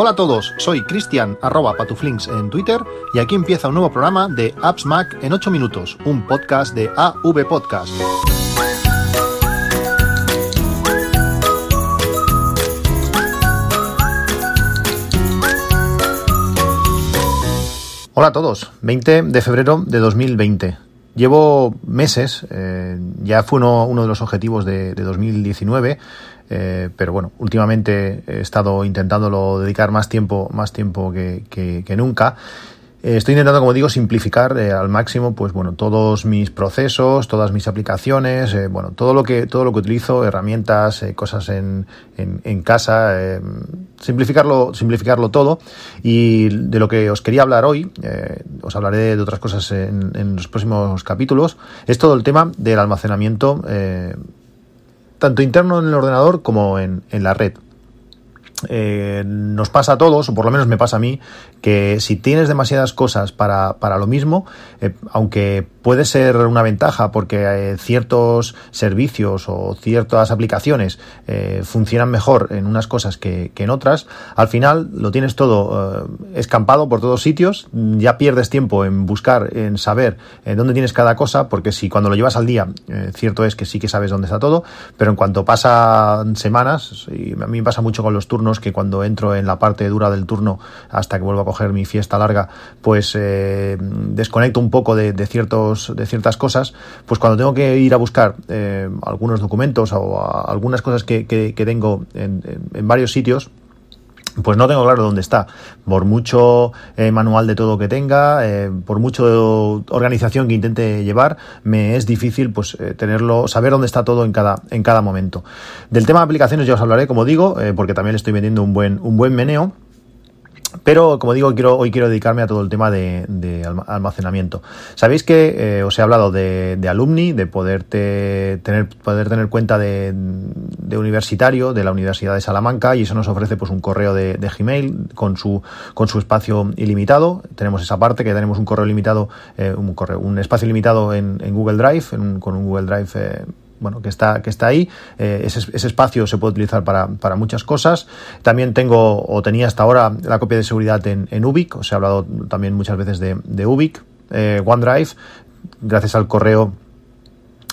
Hola a todos, soy Cristian arroba patuflinks en Twitter y aquí empieza un nuevo programa de Apps Mac en 8 minutos, un podcast de AV Podcast. Hola a todos, 20 de febrero de 2020. Llevo meses, eh, ya fue uno, de los objetivos de, de 2019, eh, pero bueno, últimamente he estado intentándolo dedicar más tiempo, más tiempo que, nunca. Eh, estoy intentando, como digo, simplificar eh, al máximo, pues bueno, todos mis procesos, todas mis aplicaciones, bueno, todo lo que todo lo que utilizo, herramientas, cosas en, en, en casa, simplificarlo, simplificarlo todo. Y de lo que os quería hablar hoy, os hablaré de otras cosas en, en, los próximos capítulos, es todo el tema del almacenamiento, tanto interno en el ordenador como en, en la red. Eh, nos pasa a todos, o por lo menos me pasa a mí, que si tienes demasiadas cosas para, para lo mismo, eh, aunque puede ser una ventaja porque eh, ciertos servicios o ciertas aplicaciones funcionan mejor en unas cosas que, que, en otras, al final lo tienes todo escampado por todos sitios, ya pierdes tiempo en buscar, en saber dónde tienes cada cosa, porque si cuando lo llevas al día, cierto es que sí que sabes dónde está todo, pero en cuanto pasan semanas, y a mí me pasa mucho con los turnos, que cuando entro en la parte dura del turno hasta que vuelvo a coger mi fiesta larga, pues eh, desconecto un poco de, ciertos, de ciertas cosas, pues cuando tengo que ir a buscar eh, algunos documentos o algunas cosas que, que, tengo en, en, en varios sitios, pues no tengo claro dónde está. Por mucho eh, manual de todo que tenga, eh, por mucho organización que intente llevar, me es difícil pues eh, tenerlo, saber dónde está todo en cada, en cada momento. Del tema de aplicaciones ya os hablaré, como digo, porque también le estoy vendiendo un buen, un buen meneo. Pero, como digo, hoy quiero dedicarme a todo el tema de, almacenamiento. Sabéis que os he hablado de, de, alumni, de poderte tener, poder tener cuenta de, de, universitario de la Universidad de Salamanca y eso nos ofrece pues un correo de, Gmail con su, con su espacio ilimitado. Tenemos esa parte que tenemos un correo limitado, eh, un correo, un espacio limitado en, en Google Drive, con un Google Drive eh, bueno, que está, que está ahí. Eh, ese, ese, espacio se puede utilizar para, para, muchas cosas. También tengo, o tenía hasta ahora, la copia de seguridad en, en Ubic. Os he hablado también muchas veces de, de Ubic. OneDrive, gracias al correo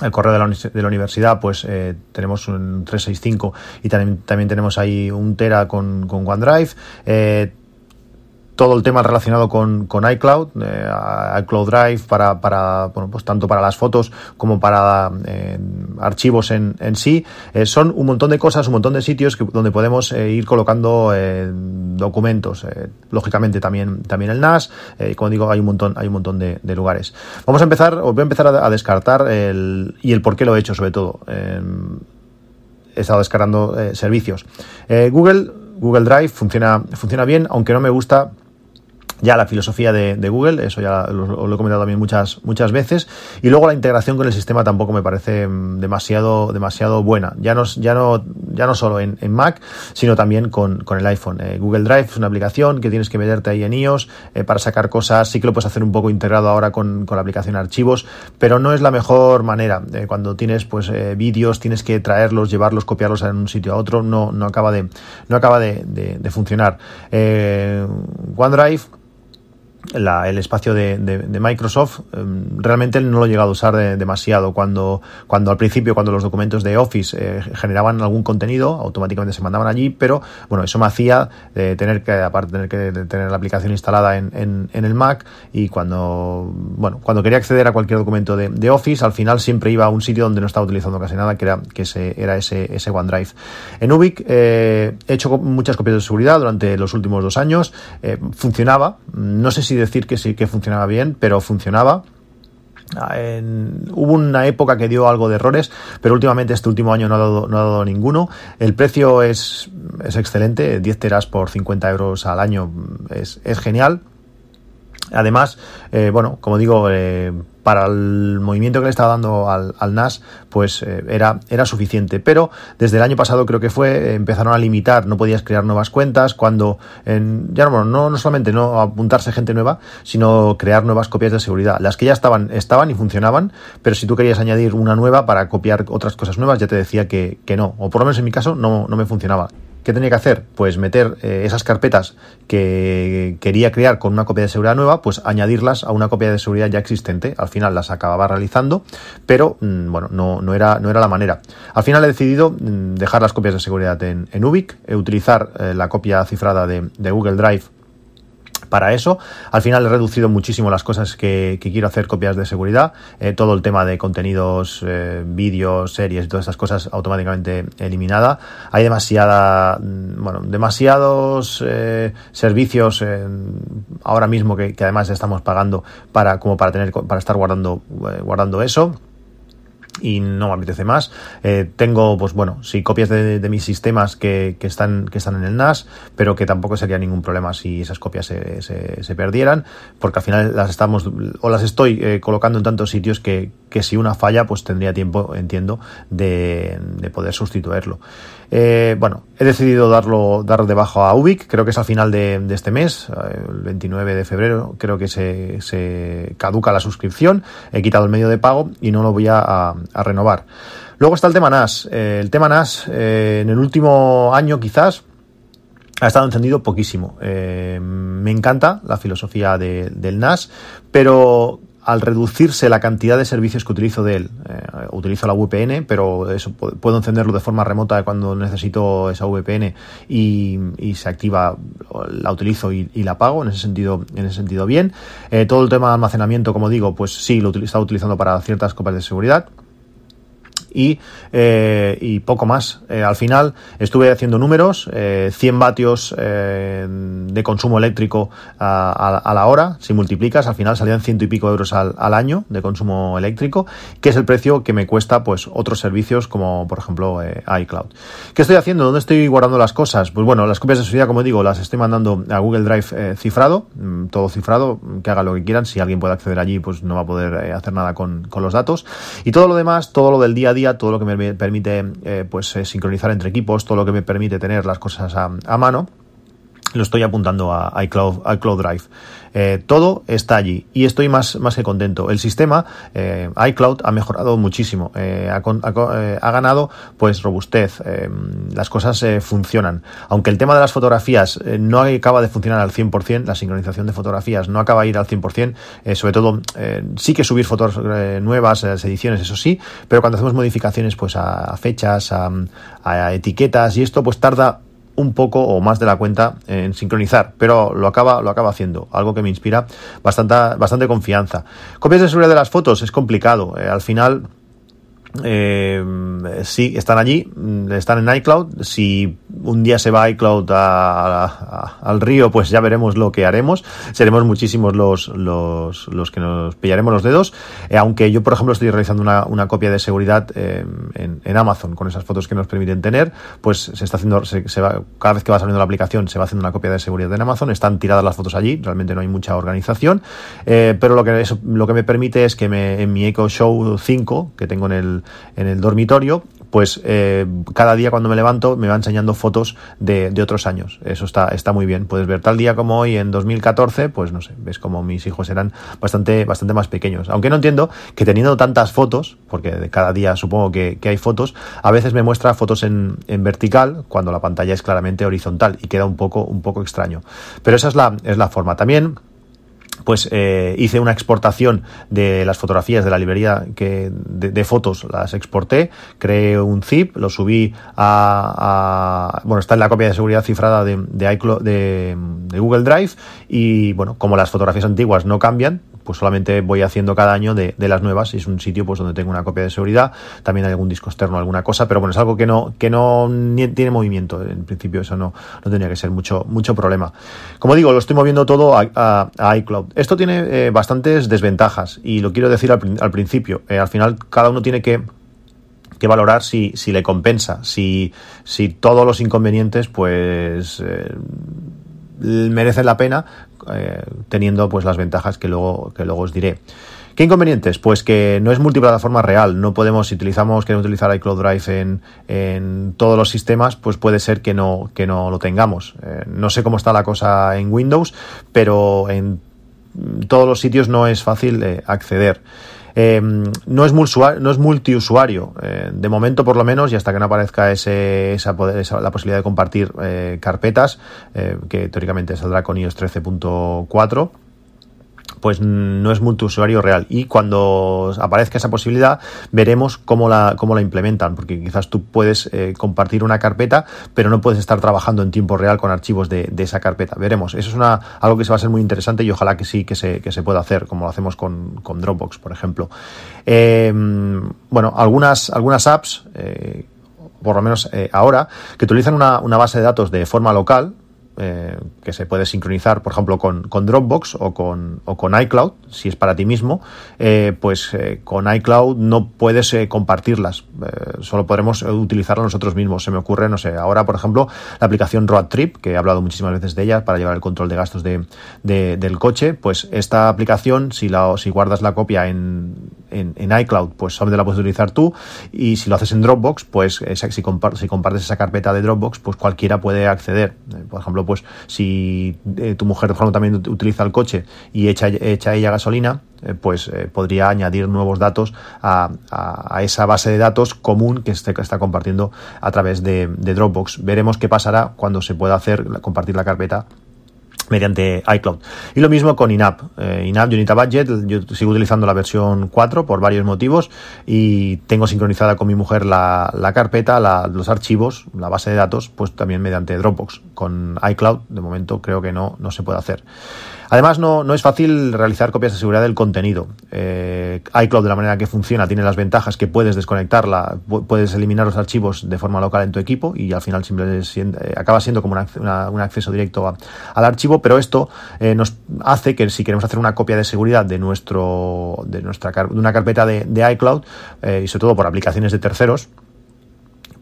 el correo de la, de la universidad, pues eh, tenemos un 365 y también, también tenemos ahí un Tera con, con OneDrive. Eh, todo el tema relacionado con, con iCloud, eh, iCloud Drive para, para, bueno, pues tanto para las fotos como para eh, archivos en, en sí. Eh, son un montón de cosas, un montón de sitios donde podemos ir colocando documentos. lógicamente también, también el NAS. como digo, hay un montón, hay un montón de, de, lugares. Vamos a empezar, os voy a empezar a, a descartar el, y el por qué lo he hecho sobre todo. he estado descargando servicios. Google, Google Drive funciona, funciona bien, aunque no me gusta ya la filosofía de, de Google, eso ya lo, he comentado también muchas, muchas veces, y luego la integración con el sistema tampoco me parece demasiado, demasiado buena, ya no, ya no, ya no solo en, en Mac, sino también con, con el iPhone. Eh, Google Drive es una aplicación que tienes que meterte ahí en iOS eh, para sacar cosas, sí que lo puedes hacer un poco integrado ahora con, con la aplicación archivos, pero no es la mejor manera. Eh, cuando tienes pues vídeos, tienes que traerlos, llevarlos, copiarlos en un sitio a otro, no, no acaba de, no acaba de, de, funcionar. OneDrive la, el espacio de, de, de Microsoft eh, realmente no lo he llegado a usar de, demasiado. Cuando, cuando al principio cuando los documentos de Office eh, generaban algún contenido automáticamente se mandaban allí pero bueno eso me hacía de tener que aparte tener que tener la aplicación instalada en, en, el Mac y cuando bueno cuando quería acceder a cualquier documento de, de, Office al final siempre iba a un sitio donde no estaba utilizando casi nada que era que ese, era ese, ese OneDrive. En Ubic eh, he hecho muchas copias de seguridad durante los últimos dos años eh, funcionaba. No sé si decir que sí que funcionaba bien, pero funcionaba. En, hubo una época que dio algo de errores, pero últimamente este último año no ha dado, no ha dado ninguno. El precio es, es excelente, 10 teras por 50 euros al año es, es genial. Además, eh, bueno, como digo, eh, para el movimiento que le estaba dando al, al NAS, pues eh, era, era suficiente. Pero desde el año pasado creo que fue, empezaron a limitar, no podías crear nuevas cuentas, cuando en, ya no, no, no solamente no apuntarse gente nueva, sino crear nuevas copias de seguridad. Las que ya estaban, estaban y funcionaban, pero si tú querías añadir una nueva para copiar otras cosas nuevas, ya te decía que, que no, o por lo menos en mi caso no, no me funcionaba. ¿Qué tenía que hacer? Pues meter eh, esas carpetas que quería crear con una copia de seguridad nueva, pues añadirlas a una copia de seguridad ya existente. Al final las acababa realizando, pero mm, bueno, no, no, era, no era la manera. Al final he decidido mm, dejar las copias de seguridad en, en Ubic, utilizar eh, la copia cifrada de, de Google Drive para eso. Al final he reducido muchísimo las cosas que, quiero hacer copias de seguridad. Eh, todo el tema de contenidos, eh, vídeos, series y todas esas cosas automáticamente eliminada. Hay demasiada, mm, bueno, demasiados eh, servicios ahora mismo que, que, además estamos pagando para como para tener para estar guardando guardando eso y no me apetece más. Eh, tengo, pues bueno, sí, copias de, mis sistemas que, que, están, que están en el NAS, pero que tampoco sería ningún problema si esas copias se, se, perdieran, porque al final las estamos, o las estoy eh, colocando en tantos sitios que, que, si una falla, pues tendría tiempo, entiendo, de, de poder sustituirlo. Eh, bueno, he decidido darlo, dar de bajo a Ubic, creo que es al final de, este mes, el 29 de febrero, creo que se, se, caduca la suscripción, he quitado el medio de pago y no lo voy a, renovar. Luego está el tema NAS. Eh, el tema NAS, eh, en el último año quizás, ha estado encendido poquísimo. me encanta la filosofía del NAS, pero al reducirse la cantidad de servicios que utilizo de él, eh, utilizo la VPN, pero eso puedo encenderlo de forma remota cuando necesito esa VPN y, se activa, la utilizo y, la apago, en ese sentido, en ese sentido bien. Eh, todo el tema de almacenamiento, como digo, pues sí, lo he estado utilizando para ciertas copias de seguridad y, eh, y poco más. Eh, al final estuve haciendo números, eh, 100 vatios eh, de consumo eléctrico a, a, la hora, si multiplicas, al final salían ciento y pico euros al, año de consumo eléctrico, que es el precio que me cuesta pues otros servicios como por ejemplo iCloud. ¿Qué estoy haciendo? ¿Dónde estoy guardando las cosas? Pues bueno, las copias de seguridad, como digo, las estoy mandando a Google Drive cifrado, mm, todo cifrado, que haga lo que quieran, si alguien puede acceder allí pues no va a poder hacer nada con los datos. Y todo lo demás, todo lo del día a día, todo lo que me permite eh, pues eh, sincronizar entre equipos, todo lo que me permite tener las cosas a, a mano lo estoy apuntando a iCloud, iCloud Drive. Eh, todo está allí y estoy más, más que contento. El sistema eh, iCloud ha mejorado muchísimo, eh, ha, ha, ha, ganado pues robustez, las cosas funcionan. Aunque el tema de las fotografías no acaba de funcionar al 100%, la sincronización de fotografías no acaba de ir al 100%, sobre todo sí que subir fotos nuevas, ediciones, eso sí, pero cuando hacemos modificaciones pues a, fechas, a, a etiquetas y esto pues tarda un poco o más de la cuenta en sincronizar, pero lo acaba, lo acaba haciendo, algo que me inspira bastante, bastante confianza. Copias de seguridad de las fotos es complicado, eh, al final eh, sí, están allí, mm, están en iCloud. Si un día se va iCloud al río, pues ya veremos lo que haremos. Seremos muchísimos los, los, los que nos pillaremos los dedos. Eh, aunque yo, por ejemplo, estoy realizando una, una copia de seguridad eh, en, en, Amazon con esas fotos que nos permiten tener, pues se está haciendo, se, se va, cada vez que va saliendo la aplicación, se va haciendo una copia de seguridad en Amazon. Están tiradas las fotos allí, realmente no hay mucha organización. Eh, pero lo que, eso, lo que me permite es que me, en mi Echo Show 5, que tengo en el, en el dormitorio, pues eh, cada día cuando me levanto me va enseñando fotos de, de, otros años. Eso está, está muy bien. Puedes ver tal día como hoy en 2014, pues no sé, ves como mis hijos eran bastante, bastante más pequeños. Aunque no entiendo que teniendo tantas fotos, porque de cada día supongo que, que hay fotos, a veces me muestra fotos en, en, vertical cuando la pantalla es claramente horizontal y queda un poco, un poco extraño. Pero esa es la, es la forma. También pues eh, hice una exportación de las fotografías de la librería que, de, fotos, las exporté, creé un zip, lo subí a, bueno, está en la copia de seguridad cifrada de, de, de, de Google Drive y bueno, como las fotografías antiguas no cambian, pues solamente voy haciendo cada año de, de, las nuevas. Y es un sitio pues donde tengo una copia de seguridad, también hay algún disco externo, alguna cosa, pero bueno, es algo que no, que no tiene movimiento, en principio. Eso no, no tendría que ser mucho, mucho problema. Como digo, lo estoy moviendo todo a iCloud. Esto tiene eh, bastantes desventajas y lo quiero decir al, al principio, eh, al final cada uno tiene que que valorar si, si le compensa, si, si todos los inconvenientes pues eh, merecen la pena eh, teniendo pues las ventajas que luego, que luego os diré. ¿Qué inconvenientes? Pues que no es multiplataforma real. No podemos, si utilizamos, queremos utilizar iCloud Drive en, en todos los sistemas, pues puede ser que no, que no lo tengamos. Eh, no sé cómo está la cosa en Windows, pero en todos los sitios no es fácil eh, acceder. No, es no es multiusuario, de momento por lo menos, y hasta que no aparezca ese, esa, esa la posibilidad de compartir carpetas, que teóricamente saldrá con iOS 13.4 pues no es multiusuario real. Y cuando aparezca esa posibilidad, veremos cómo la, cómo la implementan, porque quizás tú puedes eh, compartir una carpeta, pero no puedes estar trabajando en tiempo real con archivos de, esa carpeta. Veremos. Eso es una, algo que se va a ser muy interesante y ojalá que sí que se, que se pueda hacer, como lo hacemos con, Dropbox, por ejemplo. Em, bueno, algunas, algunas apps, eh, por lo menos eh, ahora, que utilizan una, una base de datos de forma local, eh, que se puede sincronizar, por ejemplo, con, con Dropbox o con, o con, iCloud, si es para ti mismo, eh, pues eh, con iCloud no puedes compartirlas, solo podremos utilizarlas nosotros mismos. Se me ocurre, no sé, ahora, por ejemplo, la aplicación Road Trip, que he hablado muchísimas veces de ella para llevar el control de gastos de, del coche, pues esta aplicación, si, la, si guardas la copia en, en, iCloud, pues solamente la puedes utilizar tú, y si lo haces en Dropbox, pues si, si compartes esa carpeta de Dropbox, pues cualquiera puede acceder. por ejemplo, pues si eh, tu mujer, por ejemplo, también utiliza el coche y echa, echa ella gasolina, eh, pues eh, podría añadir nuevos datos a, esa base de datos común que, este, está compartiendo a través de, de Dropbox. Veremos qué pasará cuando se pueda hacer compartir la carpeta mediante iCloud. Y lo mismo con INAP. Eh, INAP Unita Budget, yo sigo utilizando la versión 4 por varios motivos y tengo sincronizada con mi mujer la, carpeta, los archivos, la base de datos, pues también mediante Dropbox. Con iCloud, de momento creo que no, no se puede hacer. Además, no, no es fácil realizar copias de seguridad del contenido. Eh, iCloud, de la manera que funciona, tiene las ventajas que puedes desconectarla, puedes eliminar los archivos de forma local en tu equipo y al final acaba siendo como un acceso directo al archivo, pero esto eh, nos hace que si queremos hacer una copia de seguridad de, nuestro, de, nuestra, de una carpeta de, de iCloud, y sobre todo por aplicaciones de terceros,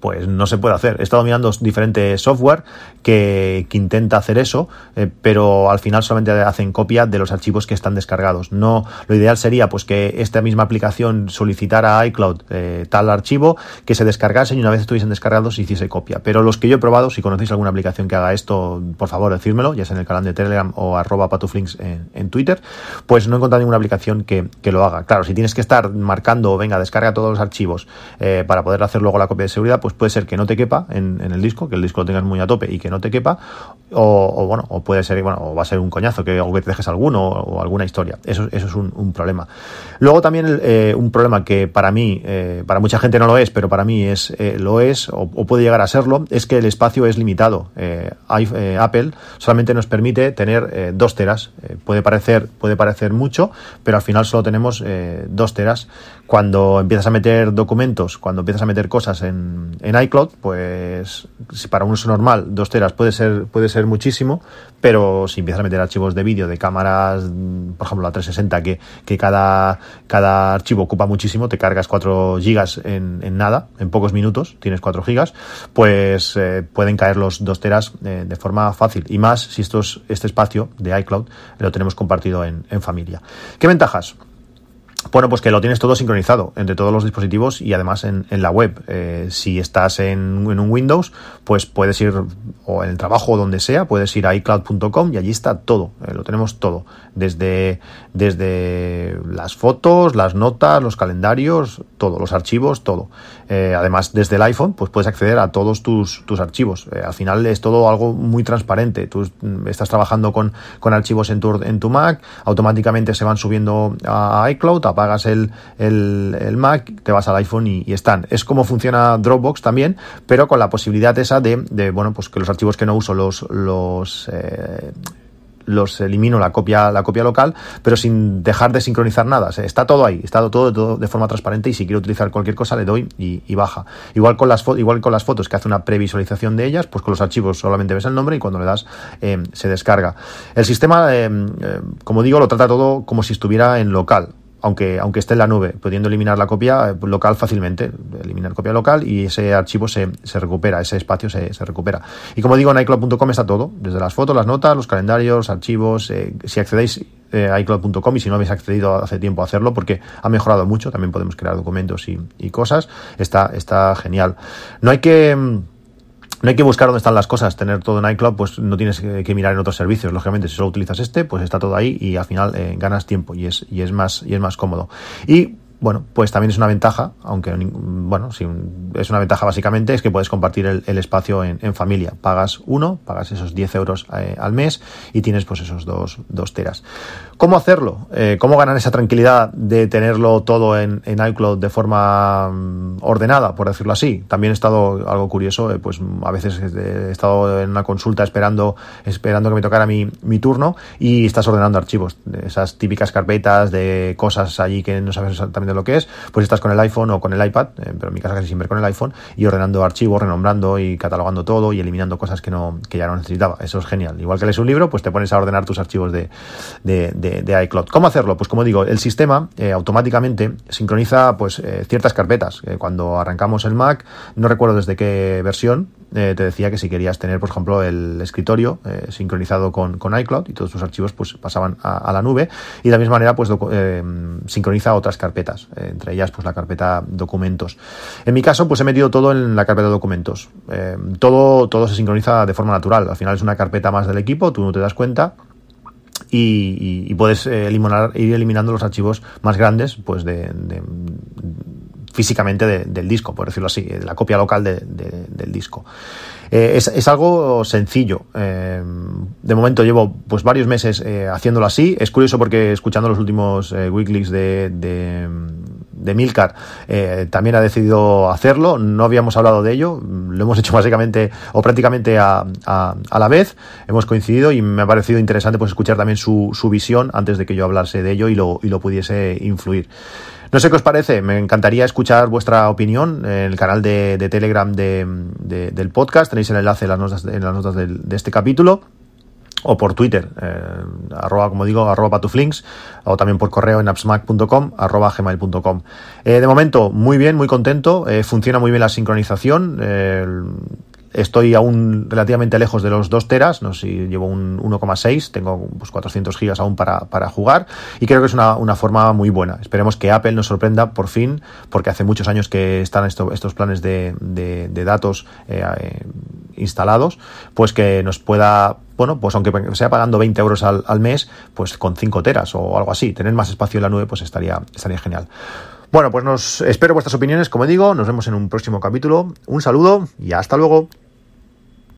pues no se puede hacer. He estado mirando diferentes software que, intenta hacer eso, eh, pero al final solamente hacen copia de los archivos que están descargados. No, lo ideal sería pues que esta misma aplicación solicitara a iCloud eh, tal archivo, que se descargase y una vez estuviesen descargados hiciese copia. Pero los que yo he probado, si conocéis alguna aplicación que haga esto, por favor decírmelo, ya sea en el canal de Telegram o arroba patuflinks en, Twitter, pues no he encontrado ninguna aplicación que, lo haga. Claro, si tienes que estar marcando, venga, descarga todos los archivos eh, para poder hacer luego la copia de seguridad, pues puede ser que no te quepa en, el disco, que el disco lo tengas muy a tope y que no te quepa, o, bueno, o puede ser, bueno, o va a ser un coñazo, que, o que te dejes alguno o, alguna historia. Eso, es un, problema. Luego también eh, un problema que para mí, eh, para mucha gente no lo es, pero para mí es eh, lo es, o, puede llegar a serlo, es que el espacio es limitado. Apple solamente nos permite tener dos teras. puede, parecer, puede parecer mucho, pero al final solo tenemos dos teras. Cuando empiezas a meter documentos, cuando empiezas a meter cosas en, en iCloud, pues si para un uso normal dos teras puede ser, puede ser muchísimo, pero si empiezas a meter archivos de vídeo de cámaras, por ejemplo la 360, que, que cada, cada archivo ocupa muchísimo, te cargas 4 gigas en, en nada, en pocos minutos, tienes 4 gigas, pues eh, pueden caer los dos teras eh, de forma fácil. Y más si estos, este espacio de iCloud lo tenemos compartido en, en familia. ¿Qué ventajas? Bueno, pues que lo tienes todo sincronizado entre todos los dispositivos y además en, la web. Eh, si estás en, un Windows, pues puedes ir, o en el trabajo o donde sea, puedes ir a iCloud.com y allí está todo, eh, lo tenemos todo. Desde, desde las fotos, las notas, los calendarios, todo, los archivos, todo. Eh, además, desde el iPhone, pues puedes acceder a todos tus, tus archivos. al final es todo algo muy transparente. Tú mm, estás trabajando con, con archivos en tu, en tu Mac, automáticamente se van subiendo a iCloud, apagas el, el, Mac, te vas al iPhone y, están. Es como funciona Dropbox también, pero con la posibilidad esa de, bueno, pues que los archivos que no uso los, eh, los elimino la copia, la copia local, pero sin dejar de sincronizar nada. está todo ahí, está todo, todo, de forma transparente y si quiero utilizar cualquier cosa le doy y, baja. Igual con, las igual con las fotos que hace una previsualización de ellas, pues con los archivos solamente ves el nombre y cuando le das eh, se descarga. El sistema, eh, como digo, lo trata todo como si estuviera en local aunque, aunque esté en la nube, pudiendo eliminar la copia eh, local fácilmente, eliminar copia local y ese archivo se, se recupera, ese espacio se, se, recupera. Y como digo, en iCloud.com está todo, desde las fotos, las notas, los calendarios, archivos, eh, si accedéis eh, a iCloud.com y si no habéis accedido hace tiempo a hacerlo porque ha mejorado mucho, también podemos crear documentos y, y cosas, está, está genial. No hay que mm, no hay que buscar dónde están las cosas, tener todo en iCloud, pues no tienes que, mirar en otros servicios. Lógicamente, si solo utilizas este, pues está todo ahí y al final eh, ganas tiempo y es, y es más, y es más cómodo. Y bueno, pues también es una ventaja, aunque, bueno, si es una ventaja básicamente, es que puedes compartir el, espacio en, familia. Pagas uno, pagas esos 10 euros eh, al mes y tienes pues esos dos, dos teras. ¿Cómo hacerlo? Eh, ¿Cómo ganar esa tranquilidad de tenerlo todo en, iCloud de forma mm, ordenada, por decirlo así? También he estado algo curioso, eh, pues a veces he estado en una consulta esperando, esperando que me tocara mi, mi turno y estás ordenando archivos, esas típicas carpetas de cosas allí que no sabes exactamente lo que es, pues estás con el iPhone o con el iPad, eh, pero en mi casa casi siempre con el iPhone, y ordenando archivos, renombrando y catalogando todo y eliminando cosas que, no, que ya no necesitaba. Eso es genial. Igual que lees un libro, pues te pones a ordenar tus archivos de, de, iCloud. ¿Cómo hacerlo? Pues como digo, el sistema eh, automáticamente sincroniza pues eh, ciertas carpetas. cuando arrancamos el Mac, no recuerdo desde qué versión, te decía que si querías tener, por ejemplo, el escritorio sincronizado con, con, iCloud y todos tus archivos pues pasaban a, la nube y de la misma manera pues sincroniza otras carpetas, entre ellas pues la carpeta documentos. En mi caso pues he metido todo en la carpeta documentos. todo, todo se sincroniza de forma natural. Al final es una carpeta más del equipo, tú no te das cuenta y, puedes eh, eliminar, ir eliminando los archivos más grandes pues de, físicamente del disco, por decirlo así, de la copia local del disco. Eh, es, algo sencillo. Eh, de momento llevo pues varios meses haciéndolo así. Es curioso porque escuchando los últimos weeklies de, de Milcar eh, también ha decidido hacerlo. No habíamos hablado de ello, lo hemos hecho básicamente o prácticamente a, la vez. Hemos coincidido y me ha parecido interesante pues escuchar también su, visión antes de que yo hablase de ello y lo, y lo pudiese influir. No sé qué os parece, me encantaría escuchar vuestra opinión en el canal de, Telegram del podcast. Tenéis el enlace en las notas, de este capítulo o por Twitter, eh, arroba, como digo, arroba patuflinks, o también por correo en appsmac.com, gmail.com. Eh, de momento, muy bien, muy contento, eh, funciona muy bien la sincronización, Estoy aún relativamente lejos de los 2 teras, no sé si llevo un 1,6, tengo pues 400 gigas aún para, para, jugar y creo que es una, una, forma muy buena. Esperemos que Apple nos sorprenda por fin, porque hace muchos años que están estos planes de, de, datos instalados, pues que nos pueda bueno, pues aunque sea pagando 20 euros al, al, mes, pues con 5 teras o algo así, tener más espacio en la nube, pues estaría, estaría genial. Bueno, pues nos espero vuestras opiniones, como digo, nos vemos en un próximo capítulo. Un saludo y hasta luego.